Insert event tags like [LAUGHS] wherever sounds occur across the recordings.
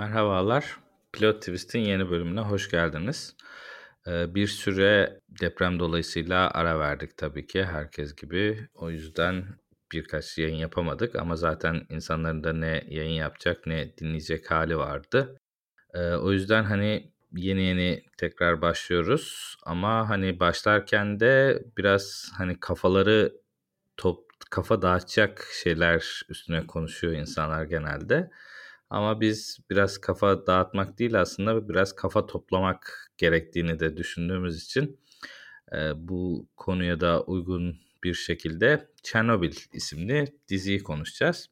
Merhabalar. Pilot Twist'in yeni bölümüne hoş geldiniz. Ee, bir süre deprem dolayısıyla ara verdik tabii ki herkes gibi. O yüzden birkaç yayın yapamadık ama zaten insanların da ne yayın yapacak ne dinleyecek hali vardı. Ee, o yüzden hani yeni yeni tekrar başlıyoruz ama hani başlarken de biraz hani kafaları top kafa dağıtacak şeyler üstüne konuşuyor insanlar genelde. Ama biz biraz kafa dağıtmak değil aslında biraz kafa toplamak gerektiğini de düşündüğümüz için e, bu konuya da uygun bir şekilde Chernobyl isimli diziyi konuşacağız.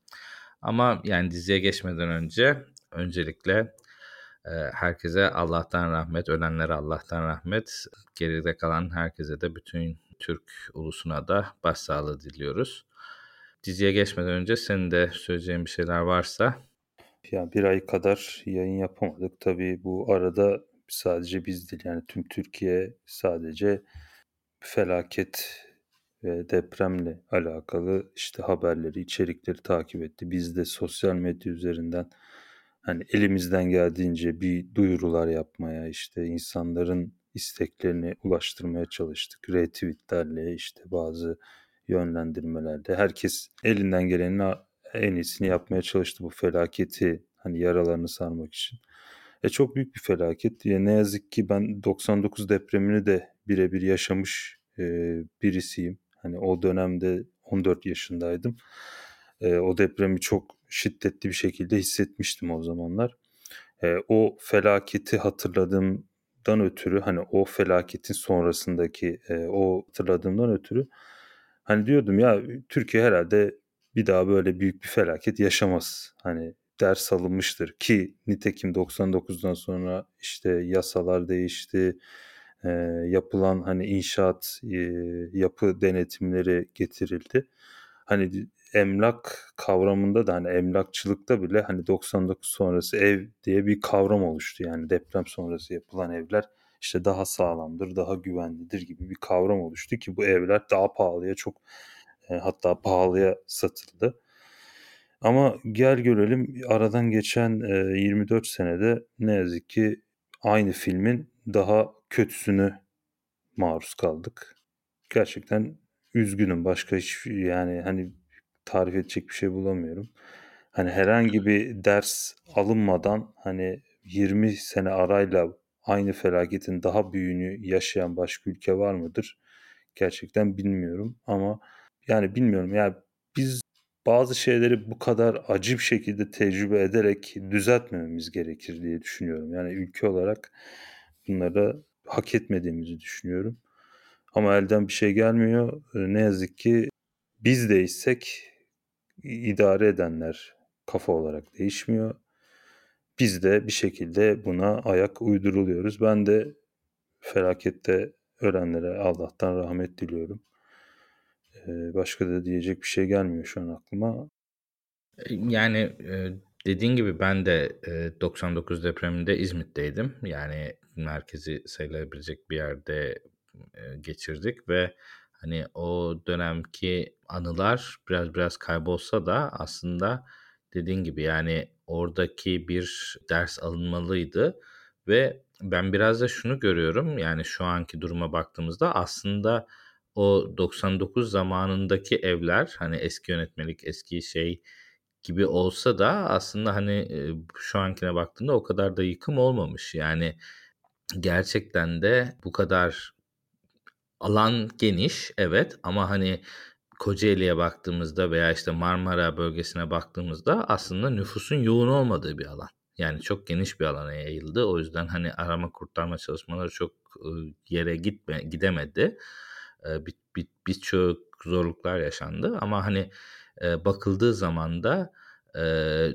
Ama yani diziye geçmeden önce öncelikle e, herkese Allah'tan rahmet, ölenlere Allah'tan rahmet, geride kalan herkese de bütün Türk ulusuna da başsağlığı diliyoruz. Diziye geçmeden önce senin de söyleyeceğin bir şeyler varsa yani bir ay kadar yayın yapamadık. Tabii bu arada sadece biz değil yani tüm Türkiye sadece felaket ve depremle alakalı işte haberleri, içerikleri takip etti. Biz de sosyal medya üzerinden hani elimizden geldiğince bir duyurular yapmaya, işte insanların isteklerini ulaştırmaya çalıştık. Retweetlerle işte bazı yönlendirmelerle herkes elinden gelenin en iyisini yapmaya çalıştı bu felaketi hani yaralarını sarmak için. E çok büyük bir felaket. Ya ne yazık ki ben 99 depremini de birebir yaşamış e, birisiyim. Hani o dönemde 14 yaşındaydım. E, o depremi çok şiddetli bir şekilde hissetmiştim o zamanlar. E, o felaketi hatırladığımdan ötürü hani o felaketin sonrasındaki e, o hatırladığımdan ötürü hani diyordum ya Türkiye herhalde bir daha böyle büyük bir felaket yaşamaz. Hani ders alınmıştır ki nitekim 99'dan sonra işte yasalar değişti. E, yapılan hani inşaat e, yapı denetimleri getirildi. Hani emlak kavramında da hani emlakçılıkta bile hani 99 sonrası ev diye bir kavram oluştu. Yani deprem sonrası yapılan evler işte daha sağlamdır, daha güvenlidir gibi bir kavram oluştu ki bu evler daha pahalıya çok hatta pahalıya satıldı. Ama gel görelim aradan geçen e, 24 senede ne yazık ki aynı filmin daha kötüsünü maruz kaldık. Gerçekten üzgünüm. Başka hiç yani hani tarif edecek bir şey bulamıyorum. Hani herhangi bir ders alınmadan hani 20 sene arayla aynı felaketin daha büyüğünü yaşayan başka ülke var mıdır? Gerçekten bilmiyorum ama yani bilmiyorum. Yani biz bazı şeyleri bu kadar acı bir şekilde tecrübe ederek düzeltmememiz gerekir diye düşünüyorum. Yani ülke olarak bunları hak etmediğimizi düşünüyorum. Ama elden bir şey gelmiyor. Ee, ne yazık ki biz değişsek idare edenler kafa olarak değişmiyor. Biz de bir şekilde buna ayak uyduruluyoruz. Ben de felakette ölenlere Allah'tan rahmet diliyorum. Başka da diyecek bir şey gelmiyor şu an aklıma. Yani dediğin gibi ben de 99 depreminde İzmit'teydim. Yani merkezi sayılabilecek bir yerde geçirdik ve hani o dönemki anılar biraz biraz kaybolsa da aslında dediğin gibi yani oradaki bir ders alınmalıydı ve ben biraz da şunu görüyorum yani şu anki duruma baktığımızda aslında o 99 zamanındaki evler hani eski yönetmelik eski şey gibi olsa da aslında hani şu ankine baktığında o kadar da yıkım olmamış. Yani gerçekten de bu kadar alan geniş evet ama hani Kocaeli'ye baktığımızda veya işte Marmara bölgesine baktığımızda aslında nüfusun yoğun olmadığı bir alan. Yani çok geniş bir alana yayıldı. O yüzden hani arama kurtarma çalışmaları çok yere gitme gidemedi birçok bir, bir zorluklar yaşandı ama hani e, bakıldığı zaman da e,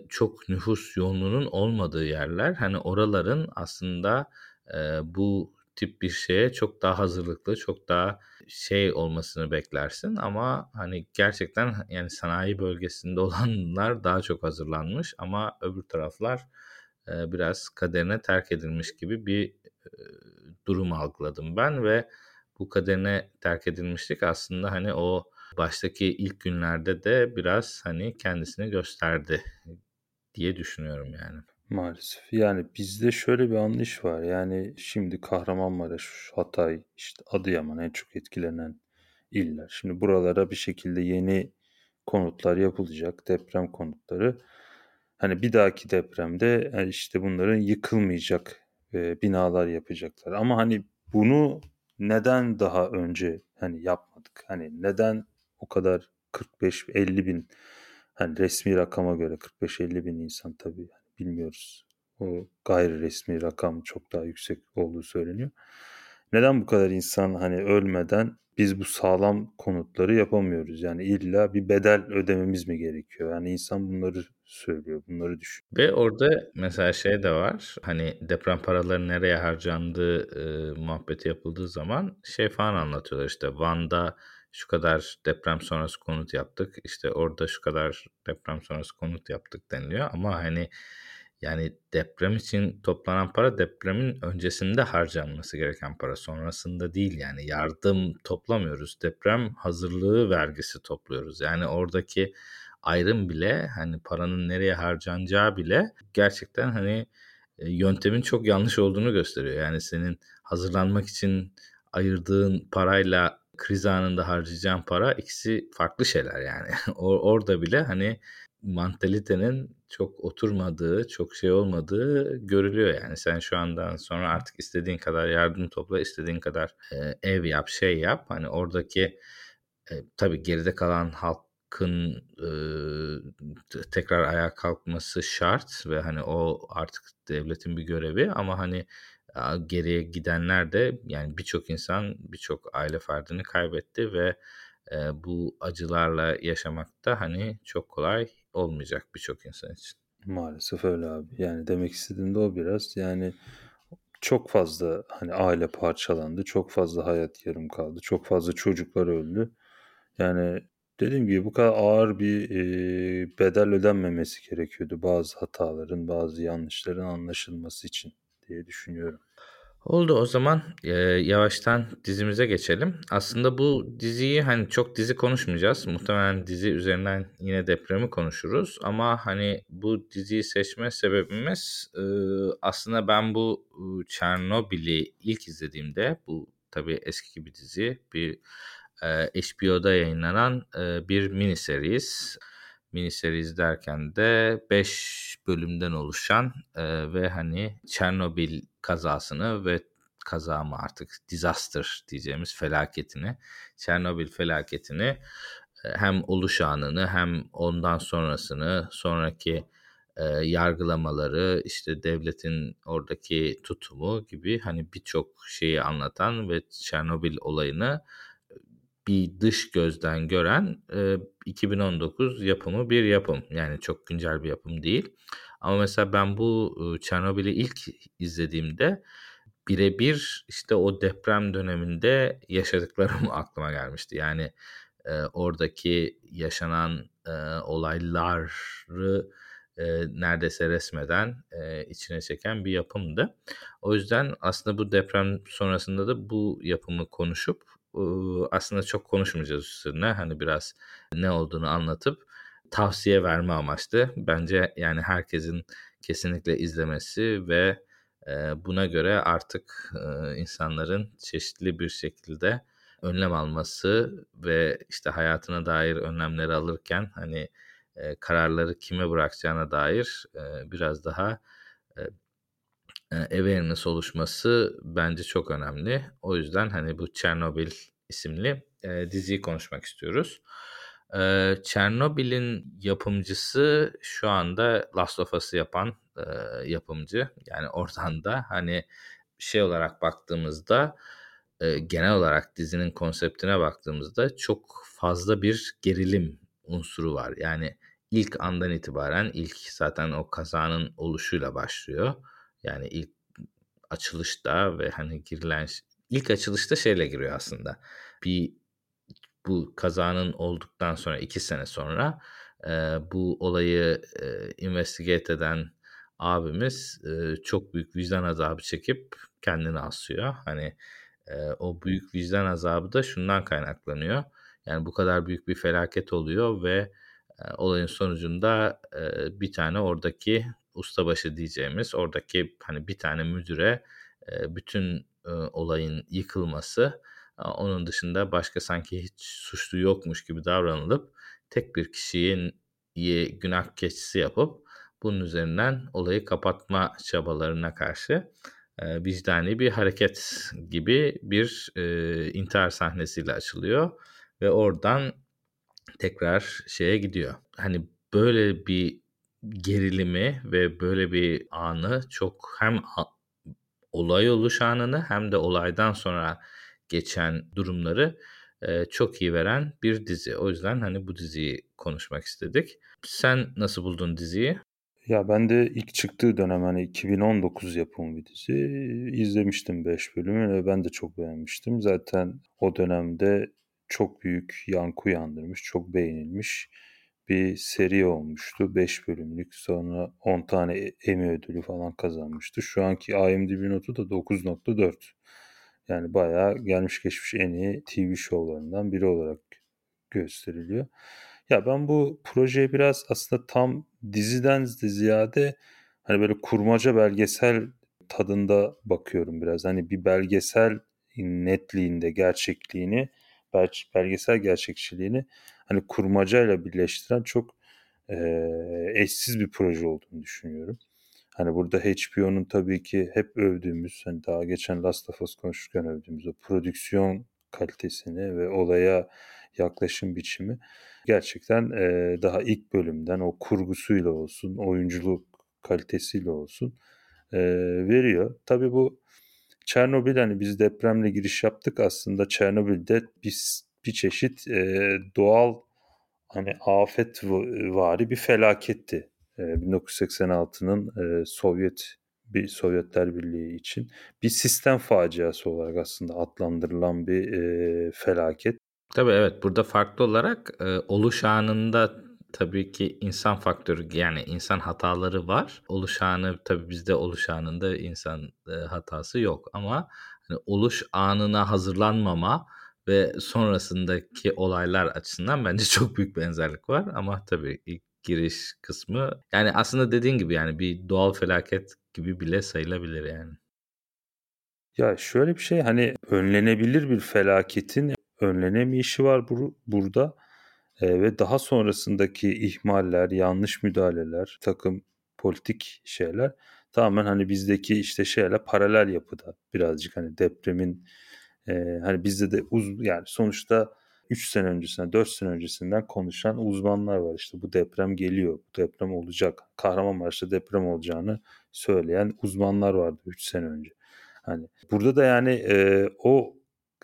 çok nüfus yoğunluğunun olmadığı yerler hani oraların aslında e, bu tip bir şeye çok daha hazırlıklı, çok daha şey olmasını beklersin. Ama hani gerçekten yani sanayi bölgesinde [LAUGHS] olanlar daha çok hazırlanmış ama öbür taraflar e, biraz kaderine terk edilmiş gibi bir e, durum algıladım ben ve bu kaderine terk edilmiştik aslında hani o baştaki ilk günlerde de biraz hani kendisini gösterdi diye düşünüyorum yani. Maalesef. Yani bizde şöyle bir anlayış var. Yani şimdi Kahramanmaraş, Hatay, işte Adıyaman en çok etkilenen iller. Şimdi buralara bir şekilde yeni konutlar yapılacak, deprem konutları. Hani bir dahaki depremde e, işte bunların yıkılmayacak e, binalar yapacaklar. Ama hani bunu neden daha önce hani yapmadık? Hani neden o kadar 45-50 bin hani resmi rakama göre 45-50 bin insan tabii bilmiyoruz. O gayri resmi rakam çok daha yüksek olduğu söyleniyor. Neden bu kadar insan hani ölmeden biz bu sağlam konutları yapamıyoruz? Yani illa bir bedel ödememiz mi gerekiyor? Yani insan bunları söylüyor, bunları düşünüyor. Ve orada mesela şey de var, hani deprem paraları nereye harcandığı e, muhabbeti yapıldığı zaman şey falan anlatıyorlar işte Van'da şu kadar deprem sonrası konut yaptık, işte orada şu kadar deprem sonrası konut yaptık deniliyor ama hani yani deprem için toplanan para depremin öncesinde harcanması gereken para. Sonrasında değil yani yardım toplamıyoruz. Deprem hazırlığı vergisi topluyoruz. Yani oradaki ayrım bile hani paranın nereye harcanacağı bile gerçekten hani e, yöntemin çok yanlış olduğunu gösteriyor. Yani senin hazırlanmak için ayırdığın parayla kriz anında harcayacağın para ikisi farklı şeyler yani. [LAUGHS] Orada bile hani mantalitenin çok oturmadığı, çok şey olmadığı görülüyor yani. Sen şu andan sonra artık istediğin kadar yardım topla, istediğin kadar e, ev yap, şey yap. Hani oradaki e, tabii geride kalan halkın e, tekrar ayağa kalkması şart ve hani o artık devletin bir görevi ama hani geriye gidenler de yani birçok insan birçok aile ferdini kaybetti ve e, bu acılarla yaşamak da hani çok kolay olmayacak birçok insan için. Maalesef öyle abi. Yani demek istediğim de o biraz. Yani çok fazla hani aile parçalandı. Çok fazla hayat yarım kaldı. Çok fazla çocuklar öldü. Yani dediğim gibi bu kadar ağır bir e, bedel ödenmemesi gerekiyordu bazı hataların, bazı yanlışların anlaşılması için diye düşünüyorum. Oldu o zaman e, yavaştan dizimize geçelim. Aslında bu diziyi hani çok dizi konuşmayacağız. Muhtemelen dizi üzerinden yine depremi konuşuruz. Ama hani bu diziyi seçme sebebimiz e, aslında ben bu Çernobil'i ilk izlediğimde bu tabii eski bir dizi bir e, HBO'da yayınlanan e, bir mini series mini series derken de 5 bölümden oluşan e, ve hani Çernobil kazasını ve kaza mı artık disaster diyeceğimiz felaketini, Çernobil felaketini hem oluş anını hem ondan sonrasını, sonraki e, yargılamaları, işte devletin oradaki tutumu gibi hani birçok şeyi anlatan ve Çernobil olayını bir dış gözden gören e, 2019 yapımı bir yapım. Yani çok güncel bir yapım değil. Ama mesela ben bu e, Çernobil'i ilk izlediğimde birebir işte o deprem döneminde yaşadıklarım [LAUGHS] aklıma gelmişti. Yani e, oradaki yaşanan e, olayları e, neredeyse resmeden e, içine çeken bir yapımdı. O yüzden aslında bu deprem sonrasında da bu yapımı konuşup aslında çok konuşmayacağız üstüne. Hani biraz ne olduğunu anlatıp tavsiye verme amaçlı. Bence yani herkesin kesinlikle izlemesi ve buna göre artık insanların çeşitli bir şekilde önlem alması ve işte hayatına dair önlemleri alırken hani kararları kime bırakacağına dair biraz daha awareness oluşması bence çok önemli. O yüzden hani bu Çernobil isimli e, diziyi konuşmak istiyoruz. E, Çernobil'in yapımcısı şu anda Last of Us'ı yapan e, yapımcı. Yani oradan da hani şey olarak baktığımızda e, genel olarak dizinin konseptine baktığımızda çok fazla bir gerilim unsuru var. Yani ilk andan itibaren ilk zaten o kazanın oluşuyla başlıyor. Yani ilk açılışta ve hani girilen ilk açılışta şeyle giriyor aslında. Bir bu kazanın olduktan sonra iki sene sonra e, bu olayı e, investigate eden abimiz e, çok büyük vicdan azabı çekip kendini asıyor. Hani e, o büyük vicdan azabı da şundan kaynaklanıyor. Yani bu kadar büyük bir felaket oluyor ve e, olayın sonucunda e, bir tane oradaki ustabaşı diyeceğimiz oradaki hani bir tane müdüre bütün olayın yıkılması onun dışında başka sanki hiç suçlu yokmuş gibi davranılıp tek bir kişinin günah keçisi yapıp bunun üzerinden olayı kapatma çabalarına karşı e, vicdani bir hareket gibi bir e, intihar sahnesiyle açılıyor ve oradan tekrar şeye gidiyor. Hani böyle bir gerilimi ve böyle bir anı çok hem olay oluş anını hem de olaydan sonra geçen durumları e, çok iyi veren bir dizi. O yüzden hani bu diziyi konuşmak istedik. Sen nasıl buldun diziyi? Ya ben de ilk çıktığı dönem hani 2019 yapımı bir dizi izlemiştim 5 bölümü ve ben de çok beğenmiştim. Zaten o dönemde çok büyük yankı uyandırmış, çok beğenilmiş bir seri olmuştu. 5 bölümlük sonra 10 tane e, Emmy ödülü falan kazanmıştı. Şu anki IMDb notu da 9.4. Yani bayağı gelmiş geçmiş en iyi TV şovlarından biri olarak gösteriliyor. Ya ben bu projeye biraz aslında tam diziden ziyade hani böyle kurmaca belgesel tadında bakıyorum biraz. Hani bir belgesel netliğinde, gerçekliğini, belgesel gerçekçiliğini hani kurmacayla birleştiren çok e, eşsiz bir proje olduğunu düşünüyorum. Hani burada HBO'nun tabii ki hep övdüğümüz, hani daha geçen Last of Us konuşurken övdüğümüz o prodüksiyon kalitesini ve olaya yaklaşım biçimi gerçekten e, daha ilk bölümden o kurgusuyla olsun, oyunculuk kalitesiyle olsun e, veriyor. Tabii bu Çernobil hani biz depremle giriş yaptık aslında Çernobil'de biz bir çeşit e, doğal hani afet vari bir felaketti. E, 1986'nın e, Sovyet bir Sovyetler Birliği için bir sistem faciası olarak aslında adlandırılan bir e, felaket. Tabii evet burada farklı olarak e, oluş anında tabii ki insan faktörü yani insan hataları var. Oluş anı tabii bizde oluş anında insan e, hatası yok ama hani oluş anına hazırlanmama ve sonrasındaki olaylar açısından bence çok büyük benzerlik var. Ama tabii ilk giriş kısmı yani aslında dediğin gibi yani bir doğal felaket gibi bile sayılabilir yani. Ya şöyle bir şey hani önlenebilir bir felaketin önlenemeyişi var bur- burada. E, ve daha sonrasındaki ihmaller, yanlış müdahaleler, takım politik şeyler tamamen hani bizdeki işte şeyler paralel yapıda. Birazcık hani depremin e, hani bizde de uz yani sonuçta 3 sene öncesinden 4 sene öncesinden konuşan uzmanlar var işte bu deprem geliyor bu deprem olacak Kahramanmaraş'ta deprem olacağını söyleyen uzmanlar vardı 3 sene önce. Hani burada da yani e, o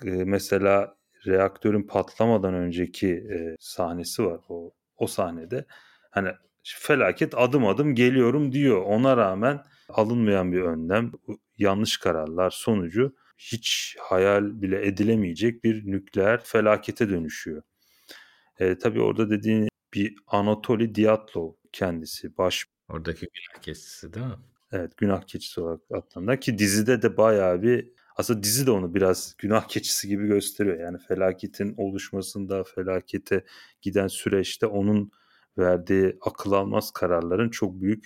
e, mesela reaktörün patlamadan önceki e, sahnesi var o o sahnede. Hani felaket adım adım geliyorum diyor. Ona rağmen alınmayan bir önlem, yanlış kararlar sonucu hiç hayal bile edilemeyecek bir nükleer felakete dönüşüyor. E, tabii orada dediğin bir Anatoly Diatlov kendisi baş Oradaki günah keçisi değil mi? Evet günah keçisi olarak adlandırılır ki dizide de bayağı bir aslında dizi de onu biraz günah keçisi gibi gösteriyor. Yani felaketin oluşmasında, felakete giden süreçte onun verdiği akıl almaz kararların çok büyük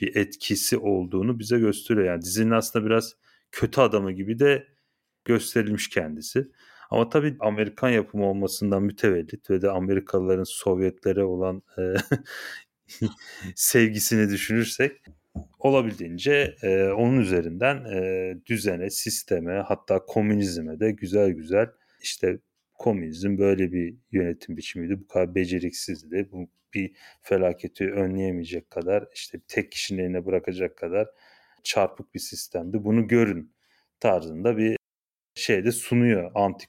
bir etkisi olduğunu bize gösteriyor. Yani dizinin aslında biraz kötü adamı gibi de gösterilmiş kendisi. Ama tabii Amerikan yapımı olmasından mütevellit ve de Amerikalıların Sovyetlere olan e, [LAUGHS] sevgisini düşünürsek olabildiğince e, onun üzerinden e, düzene, sisteme hatta komünizme de güzel güzel işte komünizm böyle bir yönetim biçimiydi. Bu kadar beceriksizdi. Bu bir felaketi önleyemeyecek kadar işte tek kişinin eline bırakacak kadar çarpık bir sistemdi. Bunu görün tarzında bir şeyde sunuyor. Anti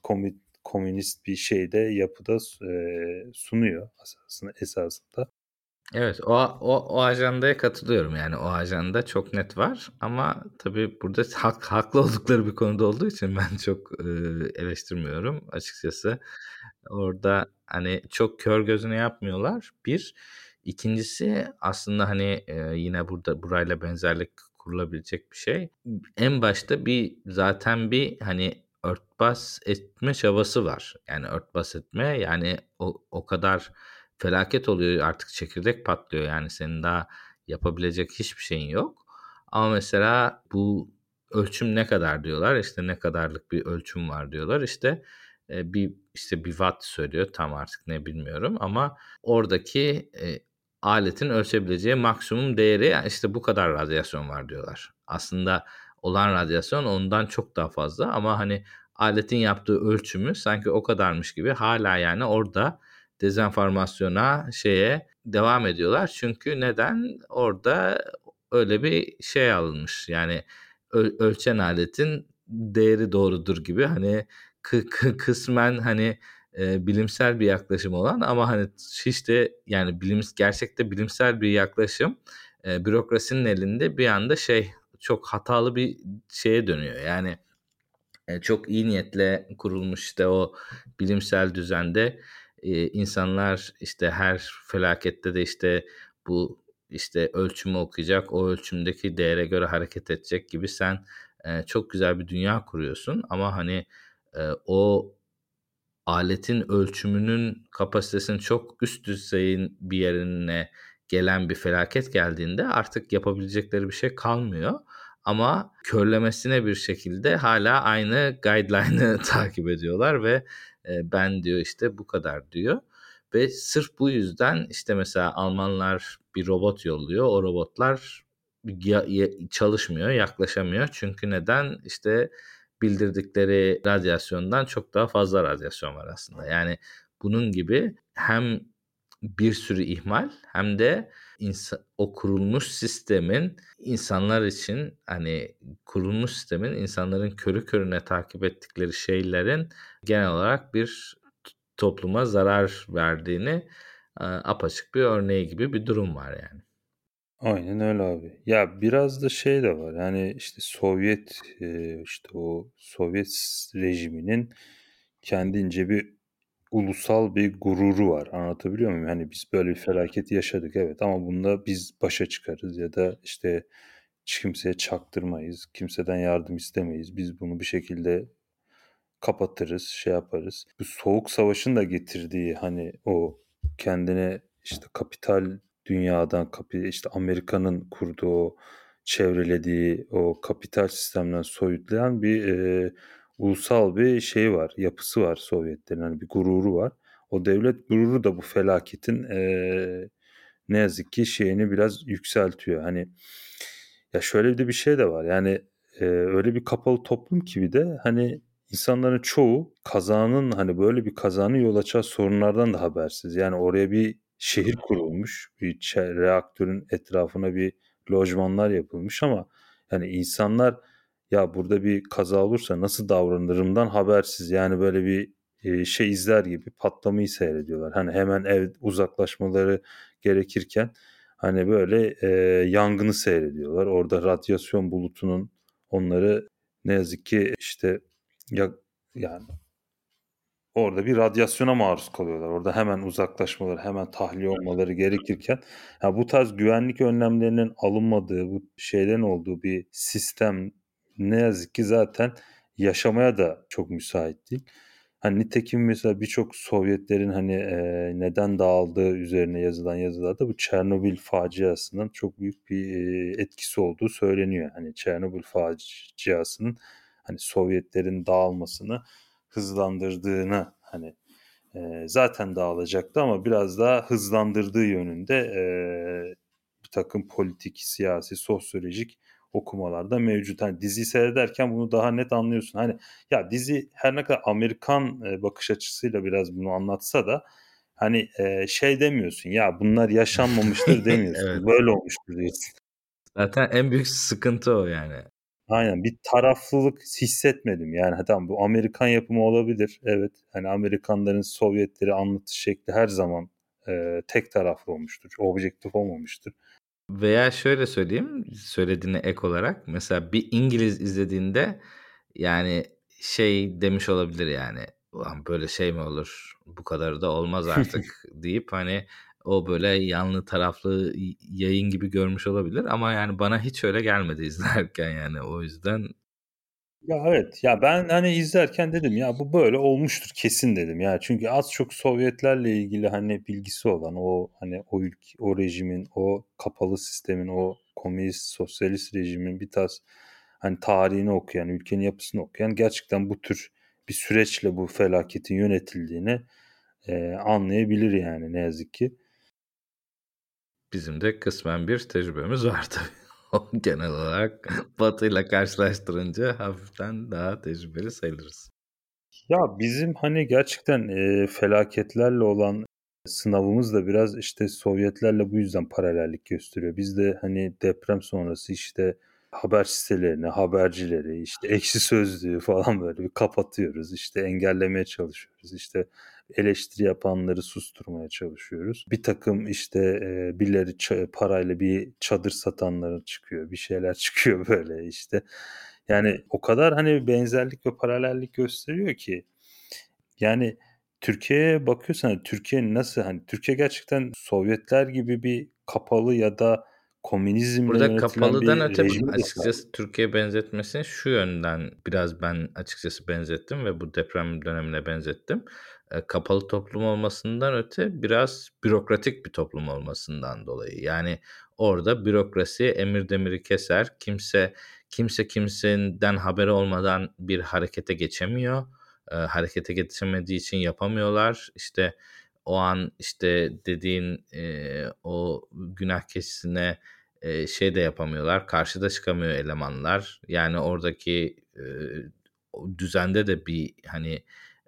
komünist bir şeyde yapıda sunuyor aslında esasında. Evet o, o, o ajandaya katılıyorum yani o ajanda çok net var ama tabii burada [LAUGHS] hak, haklı oldukları bir konuda olduğu için ben çok eleştirmiyorum açıkçası. Orada hani çok kör gözüne yapmıyorlar. Bir. ikincisi aslında hani e, yine burada burayla benzerlik kurulabilecek bir şey. En başta bir zaten bir hani örtbas etme çabası var. Yani örtbas etme yani o, o kadar felaket oluyor artık çekirdek patlıyor yani senin daha yapabilecek hiçbir şeyin yok. Ama mesela bu ölçüm ne kadar diyorlar. İşte ne kadarlık bir ölçüm var diyorlar. İşte e, bir işte bir watt söylüyor tam artık ne bilmiyorum ama oradaki e, aletin ölçebileceği maksimum değeri yani işte bu kadar radyasyon var diyorlar. Aslında olan radyasyon ondan çok daha fazla ama hani aletin yaptığı ölçümü sanki o kadarmış gibi hala yani orada dezenformasyona şeye devam ediyorlar. Çünkü neden? Orada öyle bir şey alınmış. Yani ölçen aletin değeri doğrudur gibi hani kı- kı- kısmen hani e, bilimsel bir yaklaşım olan ama hani hiç de yani bilim gerçekte bilimsel bir yaklaşım e, bürokrasinin elinde bir anda şey çok hatalı bir şeye dönüyor. Yani e, çok iyi niyetle kurulmuş işte o bilimsel düzende e, insanlar işte her felakette de işte bu işte ölçümü okuyacak, o ölçümdeki değere göre hareket edecek gibi sen e, çok güzel bir dünya kuruyorsun ama hani e, o aletin ölçümünün kapasitesinin çok üst düzeyin bir yerine gelen bir felaket geldiğinde artık yapabilecekleri bir şey kalmıyor. Ama körlemesine bir şekilde hala aynı guideline'ı [LAUGHS] takip ediyorlar ve e, ben diyor işte bu kadar diyor. Ve sırf bu yüzden işte mesela Almanlar bir robot yolluyor. O robotlar çalışmıyor, yaklaşamıyor. Çünkü neden? İşte bildirdikleri radyasyondan çok daha fazla radyasyon var aslında. Yani bunun gibi hem bir sürü ihmal hem de insan, o kurulmuş sistemin insanlar için hani kurulmuş sistemin insanların körü körüne takip ettikleri şeylerin genel olarak bir topluma zarar verdiğini apaçık bir örneği gibi bir durum var yani. Aynen öyle abi. Ya biraz da şey de var. Yani işte Sovyet işte o Sovyet rejiminin kendince bir ulusal bir gururu var. Anlatabiliyor muyum? Hani biz böyle bir felaketi yaşadık evet ama bunda biz başa çıkarız ya da işte hiç kimseye çaktırmayız. Kimseden yardım istemeyiz. Biz bunu bir şekilde kapatırız, şey yaparız. Bu soğuk savaşın da getirdiği hani o kendine işte kapital dünyadan işte Amerika'nın kurduğu çevrelediği o kapital sistemden soyutlayan bir e, ulusal bir şey var, yapısı var Sovyetlerin. Hani bir gururu var. O devlet gururu da bu felaketin e, ne yazık ki şeyini biraz yükseltiyor. Hani ya şöyle de bir şey de var. Yani e, öyle bir kapalı toplum ki bir de hani insanların çoğu kazanın hani böyle bir kazanın yol açacağı sorunlardan da habersiz. Yani oraya bir şehir kurulmuş. Bir reaktörün etrafına bir lojmanlar yapılmış ama yani insanlar ya burada bir kaza olursa nasıl davranırımdan habersiz. Yani böyle bir e, şey izler gibi patlamayı seyrediyorlar. Hani hemen ev uzaklaşmaları gerekirken hani böyle e, yangını seyrediyorlar. Orada radyasyon bulutunun onları ne yazık ki işte ya, yani orada bir radyasyona maruz kalıyorlar. Orada hemen uzaklaşmaları, hemen tahliye olmaları gerekirken ya bu tarz güvenlik önlemlerinin alınmadığı, bu şeylerin olduğu bir sistem ne yazık ki zaten yaşamaya da çok müsait değil. Hani nitekim mesela birçok Sovyetlerin hani e, neden dağıldığı üzerine yazılan yazılarda bu Çernobil faciasının çok büyük bir e, etkisi olduğu söyleniyor. Hani Çernobil faciasının hani Sovyetlerin dağılmasını hızlandırdığını hani e, zaten dağılacaktı ama biraz daha hızlandırdığı yönünde e, bir takım politik, siyasi, sosyolojik okumalarda mevcut. Hani dizi seyrederken bunu daha net anlıyorsun. Hani ya dizi her ne kadar Amerikan e, bakış açısıyla biraz bunu anlatsa da hani e, şey demiyorsun ya bunlar yaşanmamıştır [LAUGHS] demiyorsun. evet. Böyle olmuştur diyorsun. Zaten en büyük sıkıntı o yani. Aynen bir taraflılık hissetmedim. Yani tamam bu Amerikan yapımı olabilir. Evet hani Amerikanların Sovyetleri anlatış şekli her zaman e, tek taraflı olmuştur. Objektif olmamıştır. Veya şöyle söyleyeyim söylediğine ek olarak mesela bir İngiliz izlediğinde yani şey demiş olabilir yani Ulan böyle şey mi olur bu kadar da olmaz [LAUGHS] artık deyip hani o böyle yanlı taraflı yayın gibi görmüş olabilir ama yani bana hiç öyle gelmedi [LAUGHS] izlerken yani o yüzden Ya, evet. Ya, ben, hani, izlerken dedim, "Ya, bu böyle olmuştur kesin." dedim. Ya, çünkü az çok Sovyetlerle ilgili, hani, bilgisi olan, o, hani, o ülk o rejimin, o kapalı sistemin, o komünist, sosyalist rejimin bir tarz, hani, tarihini okuyan, ülkenin yapısını okuyan gerçekten bu tür bir süreçle bu felaketin yönetildiğini, eee, anlayabilir yani ne yazık ki. Bizim de kısmen bir tecrübemiz var [LAUGHS] tabii. Genel olarak Batı'yla karşılaştırınca hafiften daha tecrübeli sayılırız. Ya, bizim, hani, gerçekten, eee, felaketlerle olan sınavımız da biraz, işte, Sovyetlerle bu yüzden paralellik gösteriyor. Biz de, hani, deprem sonrası, işte, haber sitelerini, habercileri, işte, Ekşi Sözlüğü falan böyle bir kapatıyoruz. İşte, engellemeye çalışıyoruz. İşte, eleştiri yapanları susturmaya çalışıyoruz. Birtakım, işte, eee, birileri parayla bir çadır satanlar çıkıyor, bir şeyler [LAUGHS] çıkıyor böyle, işte. Yani o kadar, hani, benzerlik ve paralellik gösteriyor ki. Yani Türkiye'ye bakıyorsan, hani, Türkiye nasıl, hani, Türkiye gerçekten Sovyetler gibi bir kapalı ya da komünizmle Burada kapalıdan bir öte açıkçası Türkiye benzetmesini şu yönden biraz ben açıkçası benzettim ve bu deprem dönemine benzettim. Eee, kapalı toplum olmasından öte biraz bürokratik bir toplum olmasından dolayı. Yani orada bürokrasi emir demiri keser. Kimse kimse kimseden haberi olmadan bir harekete geçemiyor. Eee, harekete geçemediği için yapamıyorlar. İşte o an işte dediğin eee, o günah keçisine eee, şey de yapamıyorlar. Karşıda çıkamıyor elemanlar. Yani oradaki o düzende de bir hani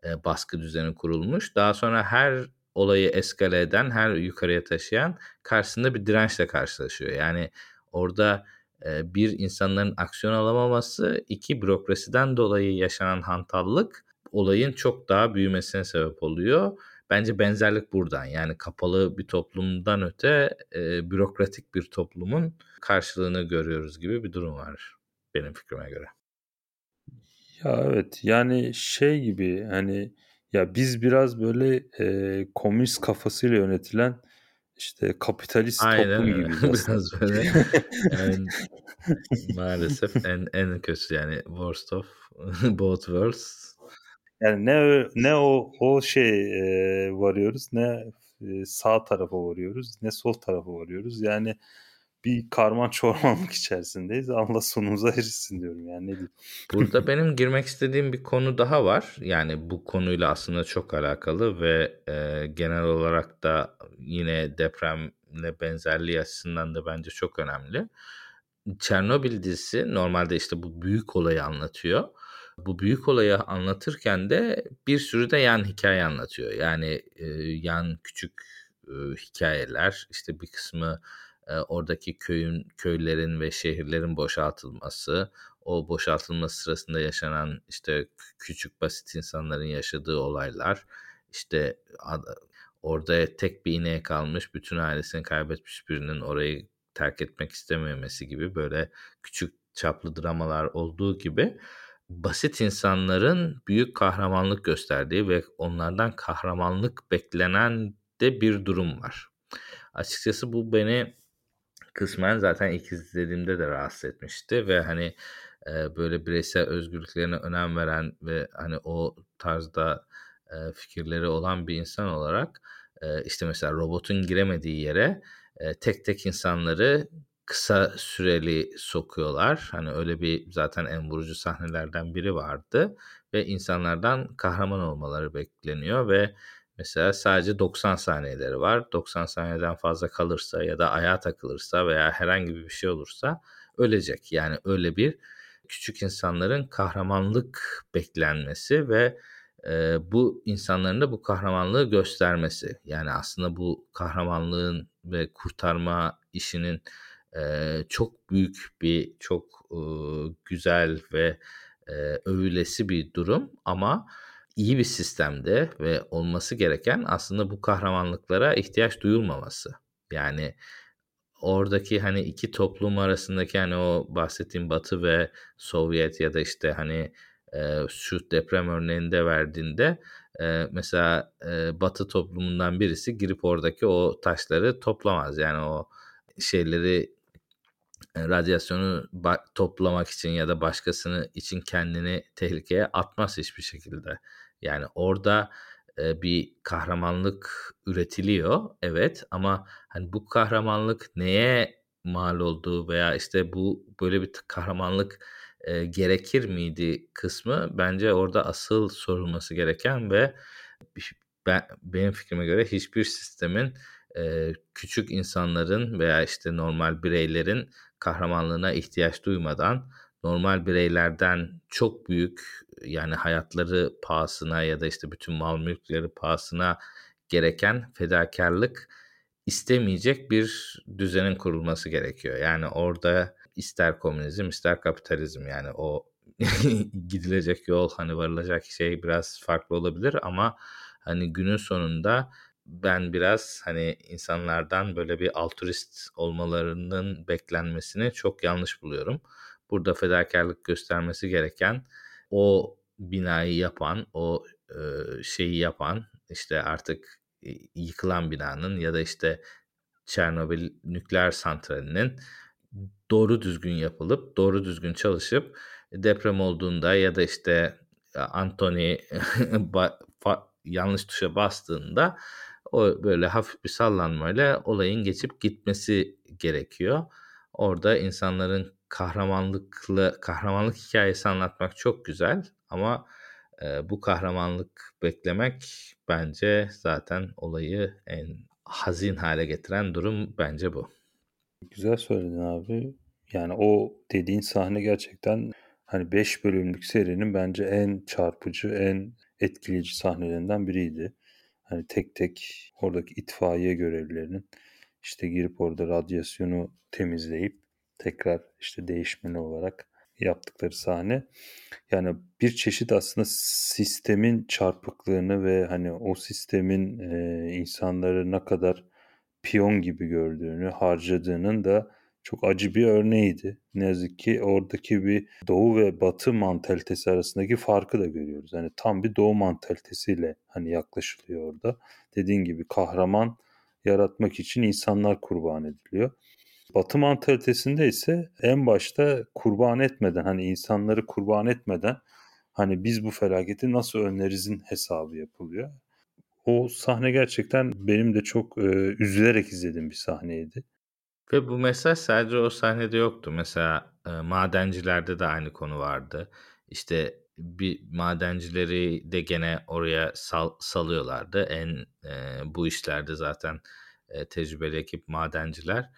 eee, baskı düzeni kurulmuş. Daha sonra her olayı eskale eden, her yukarıya taşıyan karşısında bir dirençle karşılaşıyor. Yani orada eee, bir insanların aksiyon alamaması, iki bürokrasiden dolayı yaşanan hantallık olayın çok daha büyümesine sebep oluyor. Bence benzerlik buradan. Yani kapalı bir toplumdan öte eee, bürokratik bir toplumun karşılığını görüyoruz gibi bir durum var benim fikrime göre. Ya, evet. Yani şey gibi, hani, ya, biz biraz böyle, eee, komünist kafasıyla yönetilen, işte, kapitalist Aynen toplum öyle. aslında. Biraz böyle [LAUGHS] en maalesef en en kötüsü yani worst of [LAUGHS] both worlds. Yani ne ne o o şey, eee, varıyoruz ne, sağ tarafa varıyoruz ne sol tarafa varıyoruz. Yani bir karman çormanlık [LAUGHS] içerisindeyiz. Allah sonumuzu hayretsin diyorum yani ne diyeyim. Burada [LAUGHS] benim girmek istediğim bir konu daha var. Yani bu konuyla aslında çok alakalı ve, eee, genel olarak da yine depremle benzerliği açısından da bence çok önemli. Çernobil dizisi normalde, işte, bu büyük olayı anlatıyor. Bu büyük olayı anlatırken de bir sürü de yan hikâye anlatıyor. Yani, eee, yan küçük, ııı, hikâyeler, işte, bir kısmı, oradaki köyün köylerin ve şehirlerin boşaltılması, o boşaltılma sırasında yaşanan, işte, kü küçük basit insanların yaşadığı olaylar, işte, ada orada tek bir ineği kalmış, bütün ailesini kaybetmiş birinin orayı terk etmek istememesi gibi böyle küçük çaplı dramalar olduğu gibi basit insanların büyük kahramanlık gösterdiği ve onlardan kahramanlık beklenen de bir durum var. Açıkçası bu beni kısmen zaten ilk izlediğimde de rahatsız etmişti ve, hani, eee, böyle bireysel özgürlüklerine önem veren ve, hani, o tarzda, eee, fikirleri olan bir insan olarak, eee, işte, mesela robotun giremediği yere, eee, tek tek insanları kısa süreli sokuyorlar. Hani, öyle bir zaten en vurucu sahnelerden biri vardı ve insanlardan kahraman olmaları bekleniyor ve mesela sadece 90 saniyeleri var. 90 saniyeden fazla kalırsa ya da ayağa takılırsa veya herhangi bir şey olursa ölecek. Yani öyle bir küçük insanların kahramanlık beklenmesi ve, eee, bu insanların da bu kahramanlığı göstermesi. Yani aslında bu kahramanlığın ve kurtarma işinin, eee, çok büyük bir, çok, ııı, güzel ve, eee, övülesi bir durum ama iyi bir sistemde ve olması gereken aslında bu kahramanlıklara ihtiyaç duyulmaması. Yani oradaki, hani, 2 toplum arasındaki, hani, o bahsettiğim Batı ve Sovyet ya da, işte, hani, eee, şu deprem örneğinde verdiğinde, eee, mesela, eee, Batı toplumundan birisi girip oradaki o taşları toplamaz. Yani o şeyleri radyasyonu toplamak için ya da başkasını için kendini tehlikeye atmaz hiçbir şekilde. Yani orada bir kahramanlık üretiliyor evet ama hani bu kahramanlık neye mal olduğu veya işte bu böyle bir kahramanlık e, gerekir miydi kısmı bence orada asıl sorulması gereken ve ben benim fikrime göre hiçbir sistemin e, küçük insanların veya işte normal bireylerin kahramanlığına ihtiyaç duymadan normal bireylerden çok büyük yani hayatları pahasına ya da işte bütün mal mülkleri pahasına gereken fedakarlık istemeyecek bir düzenin kurulması gerekiyor. Yani orada ister komünizm ister kapitalizm yani o [LAUGHS] gidilecek yol hani varılacak şey biraz farklı olabilir ama hani günün sonunda ben biraz hani insanlardan böyle bir altruist olmalarının beklenmesini çok yanlış buluyorum. Burada fedakarlık göstermesi gereken o binayı yapan, o e, şeyi yapan, işte artık yıkılan binanın ya da işte Çernobil nükleer santralinin doğru düzgün yapılıp doğru düzgün çalışıp deprem olduğunda ya da işte Anthony [LAUGHS] yanlış tuşa bastığında o böyle hafif bir sallanmayla olayın geçip gitmesi gerekiyor. Orada insanların kahramanlıklı kahramanlık hikayesi anlatmak çok güzel ama e, bu kahramanlık beklemek bence zaten olayı en hazin hale getiren durum bence bu. Güzel söyledin abi. Yani o dediğin sahne gerçekten hani 5 bölümlük serinin bence en çarpıcı, en etkileyici sahnelerinden biriydi. Hani tek tek oradaki itfaiye görevlilerinin işte girip orada radyasyonu temizleyip tekrar işte değişmeli olarak yaptıkları sahne. Yani bir çeşit aslında sistemin çarpıklığını ve hani o sistemin e, insanları ne kadar piyon gibi gördüğünü, harcadığının da çok acı bir örneğiydi. Ne yazık ki oradaki bir doğu ve batı mantalitesi arasındaki farkı da görüyoruz. Hani tam bir doğu mantalitesiyle hani yaklaşılıyor orada. Dediğin gibi kahraman yaratmak için insanlar kurban ediliyor. Batı mantalitesinde ise en başta kurban etmeden hani insanları kurban etmeden hani biz bu felaketi nasıl önlerizin hesabı yapılıyor. O sahne gerçekten benim de çok e, üzülerek izlediğim bir sahneydi. Ve bu mesaj sadece o sahnede yoktu. Mesela e, madencilerde de aynı konu vardı. İşte bir madencileri de gene oraya sal, salıyorlardı. En e, bu işlerde zaten e, tecrübeli ekip madenciler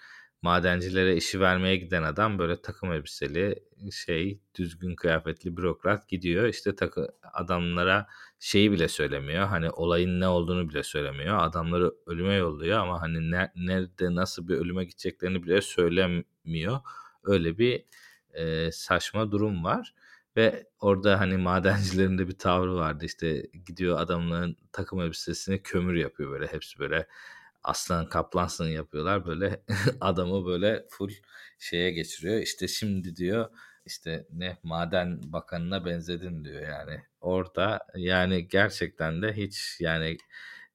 madencilere işi vermeye giden adam böyle takım elbiseli şey düzgün kıyafetli bürokrat gidiyor. İşte takı adamlara şeyi bile söylemiyor. Hani olayın ne olduğunu bile söylemiyor. Adamları ölüme yolluyor ama hani ne, nerede nasıl bir ölüme gideceklerini bile söylemiyor. Öyle bir e, saçma durum var. Ve orada hani madencilerin de bir tavrı vardı. İşte gidiyor adamların takım elbisesini kömür yapıyor böyle. Hepsi böyle aslan kaplansın yapıyorlar böyle [LAUGHS] adamı böyle full şeye geçiriyor. İşte şimdi diyor işte ne maden bakanına benzedin diyor yani. Orada yani gerçekten de hiç yani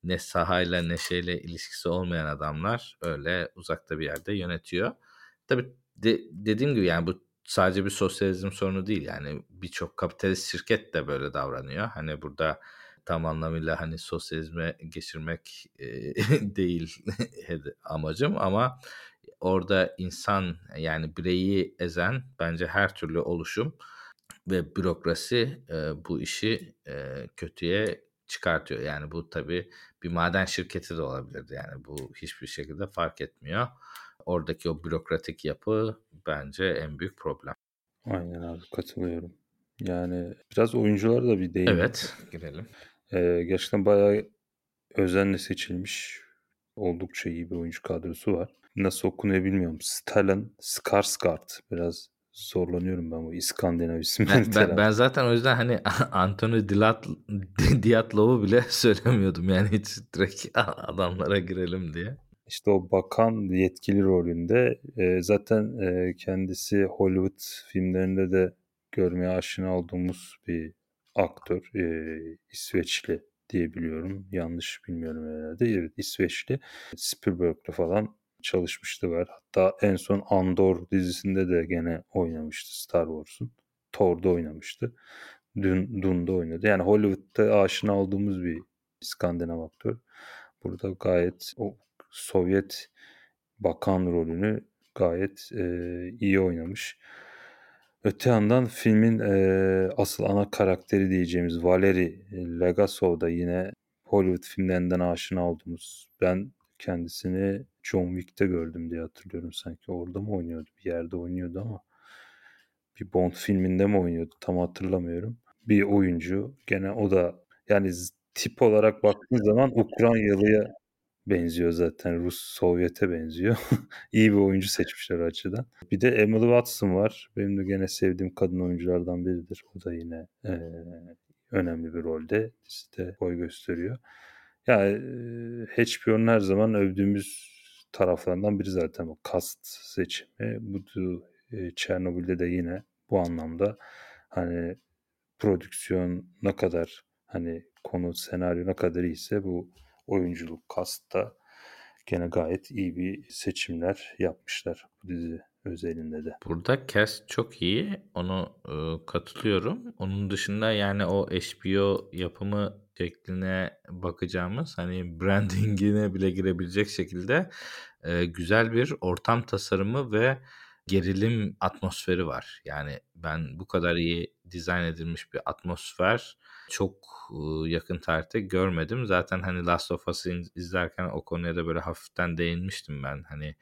ne sahayla ne şeyle ilişkisi olmayan adamlar öyle uzakta bir yerde yönetiyor. Tabi de, dediğim gibi yani bu sadece bir sosyalizm sorunu değil yani birçok kapitalist şirket de böyle davranıyor. Hani burada tam anlamıyla hani sosyalizme geçirmek e, [LAUGHS] değil [LAUGHS] amacım ama orada insan yani bireyi ezen bence her türlü oluşum ve bürokrasi e, bu işi e, kötüye çıkartıyor. Yani bu tabii bir maden şirketi de olabilirdi. Yani bu hiçbir şekilde fark etmiyor. Oradaki o bürokratik yapı bence en büyük problem. Aynen abi katılıyorum. Yani biraz oyunculara da bir değinelim. Evet girelim. Ee, gerçekten bayağı özenle seçilmiş oldukça iyi bir oyuncu kadrosu var. Nasıl okunuyor bilmiyorum. Stalin Skarsgård. Biraz zorlanıyorum ben bu İskandinav isimleri. Ben, ben, ben zaten o yüzden hani [LAUGHS] Anthony Dilat, Diatlov'u bile [LAUGHS] söylemiyordum. Yani hiç direkt [LAUGHS] adamlara girelim diye. İşte o bakan yetkili rolünde e, zaten e, kendisi Hollywood filmlerinde de görmeye aşina olduğumuz bir aktör. E, İsveçli diye biliyorum. Yanlış bilmiyorum herhalde. Evet İsveçli. Spielberg'le falan çalışmışlığı var. Hatta en son Andor dizisinde de gene oynamıştı Star Wars'un. Thor'da oynamıştı. Dün, Dune'da oynadı. Yani Hollywood'da aşina olduğumuz bir İskandinav aktör. Burada gayet o Sovyet bakan rolünü gayet e, iyi oynamış. Öte yandan filmin e, asıl ana karakteri diyeceğimiz Valeri Legasov da yine Hollywood filmlerinden aşina olduğumuz. Ben kendisini John Wick'te gördüm diye hatırlıyorum sanki. Orada mı oynuyordu? Bir yerde oynuyordu ama bir Bond filminde mi oynuyordu? Tam hatırlamıyorum. Bir oyuncu. Gene o da yani tip olarak baktığın zaman Ukraynalıya benziyor zaten. Rus Sovyet'e benziyor. [LAUGHS] İyi bir oyuncu seçmişler açıdan. Bir de Emily Watson var. Benim de gene sevdiğim kadın oyunculardan biridir. O da yine e, önemli bir rolde dizide boy gösteriyor. Yani e, HBO'nun her zaman övdüğümüz taraflarından biri zaten o cast seçimi. Bu e, Çernobil'de de yine bu anlamda hani prodüksiyon ne kadar hani konu senaryo ne kadar iyiyse bu oyunculuk kastta gene gayet iyi bir seçimler yapmışlar bu dizi özelinde de. Burada cast çok iyi. Onu e, katılıyorum. Onun dışında yani o HBO yapımı şekline bakacağımız hani brandingine bile girebilecek şekilde e, güzel bir ortam tasarımı ve gerilim atmosferi var. Yani ben bu kadar iyi dizayn edilmiş bir atmosfer çok yakın tarihte görmedim. Zaten hani Last of Us'ı izlerken o konuya da böyle hafiften değinmiştim ben. Hani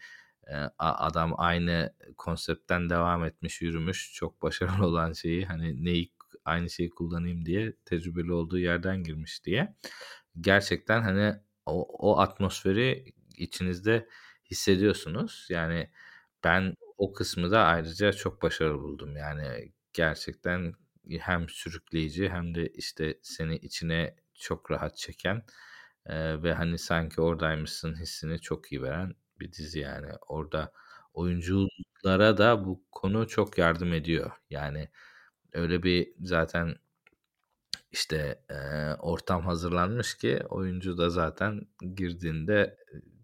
adam aynı konseptten devam etmiş, yürümüş. Çok başarılı [LAUGHS] olan şeyi hani neyi aynı şeyi kullanayım diye tecrübeli olduğu yerden girmiş diye. Gerçekten hani o, o atmosferi içinizde hissediyorsunuz. Yani ben o kısmı da ayrıca çok başarılı buldum. Yani gerçekten hem sürükleyici hem de işte seni içine çok rahat çeken e, ve hani sanki oradaymışsın hissini çok iyi veren bir dizi yani. Orada oyunculara da bu konu çok yardım ediyor. Yani öyle bir zaten işte e, ortam hazırlanmış ki oyuncu da zaten girdiğinde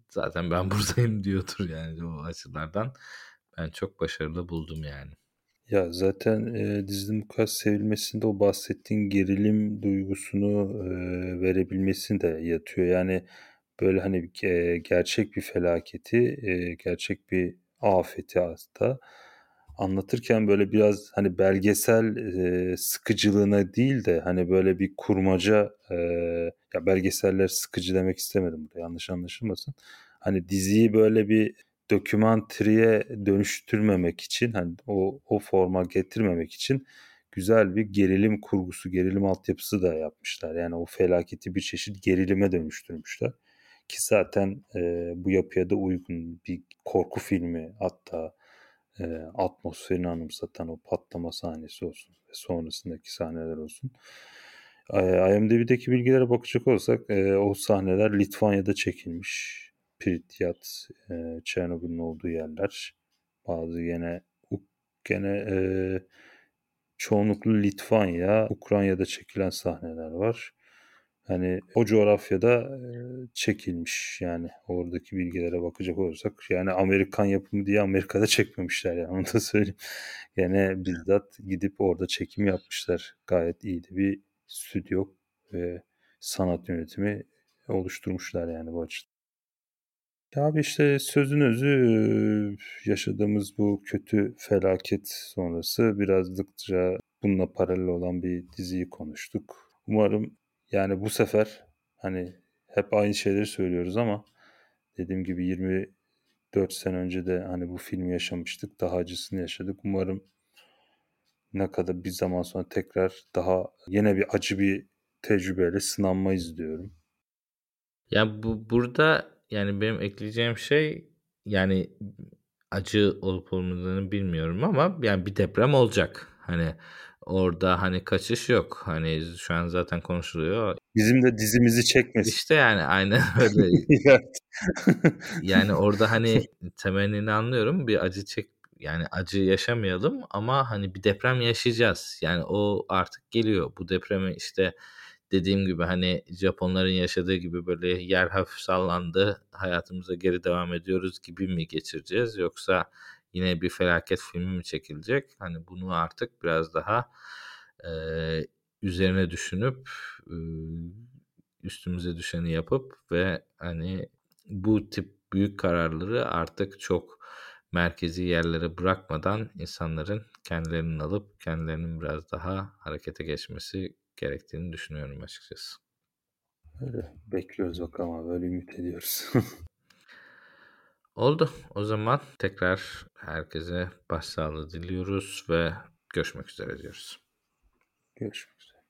zaten ben [LAUGHS] buradayım diyordur yani o açılardan. Ben çok başarılı buldum yani. Ya zaten e, dizinin bu kadar sevilmesinde o bahsettiğin gerilim duygusunu e, verebilmesi de yatıyor. Yani böyle hani e, gerçek bir felaketi, e, gerçek bir afeti aslında anlatırken böyle biraz hani belgesel e, sıkıcılığına değil de hani böyle bir kurmaca e, ya belgeseller sıkıcı demek istemedim burada yanlış anlaşılmasın. Hani diziyi böyle bir dokümantriye dönüştürmemek için hani o, o forma getirmemek için güzel bir gerilim kurgusu, gerilim altyapısı da yapmışlar. Yani o felaketi bir çeşit gerilime dönüştürmüşler. Ki zaten e, bu yapıya da uygun bir korku filmi hatta e, atmosferini anımsatan o patlama sahnesi olsun ve sonrasındaki sahneler olsun. E, IMDb'deki bilgilere bakacak olursak e, o sahneler Litvanya'da çekilmiş. Pripyat, e, Çernobyl'ün olduğu yerler. Bazı gene gene e, çoğunluklu Litvanya, Ukrayna'da çekilen sahneler var. Hani o coğrafyada e, çekilmiş yani oradaki bilgilere bakacak olursak yani Amerikan yapımı diye Amerika'da [LAUGHS] çekmemişler yani onu da söyleyeyim. Gene bizzat gidip orada çekim yapmışlar. Gayet iyiydi bir stüdyo ve sanat yönetimi oluşturmuşlar yani bu açıdan. Ya abi işte sözün özü yaşadığımız bu kötü felaket sonrası birazcıkça bununla paralel olan bir diziyi konuştuk. Umarım yani bu sefer hani hep aynı şeyleri söylüyoruz ama dediğim gibi 24 sene önce de hani bu filmi yaşamıştık. Daha acısını yaşadık. Umarım ne kadar bir zaman sonra tekrar daha yine bir acı bir tecrübeyle sınanmayız diyorum. Ya bu burada yani benim ekleyeceğim şey yani acı olup olmadığını bilmiyorum ama yani bir deprem olacak. Hani orada hani kaçış yok. Hani şu an zaten konuşuluyor. Bizim de dizimizi çekmesin. İşte yani aynen [LAUGHS] öyle. yani orada hani [LAUGHS] temennini anlıyorum. Bir acı çek yani acı yaşamayalım ama hani bir deprem yaşayacağız. Yani o artık geliyor. Bu depremi işte dediğim gibi hani Japonların yaşadığı gibi böyle yer hafif sallandı, hayatımıza geri devam ediyoruz gibi mi geçireceğiz yoksa yine bir felaket filmi mi çekilecek? Hani bunu artık biraz daha e, üzerine düşünüp e, üstümüze düşeni yapıp ve hani bu tip büyük kararları artık çok merkezi yerlere bırakmadan insanların kendilerinin alıp kendilerinin biraz daha harekete geçmesi gerektiğini düşünüyorum açıkçası. Öyle. Bekliyoruz bakalım abi. Öyle ümit ediyoruz. [LAUGHS] Oldu. O zaman tekrar herkese başsağlığı diliyoruz ve görüşmek üzere diyoruz. Görüşmek.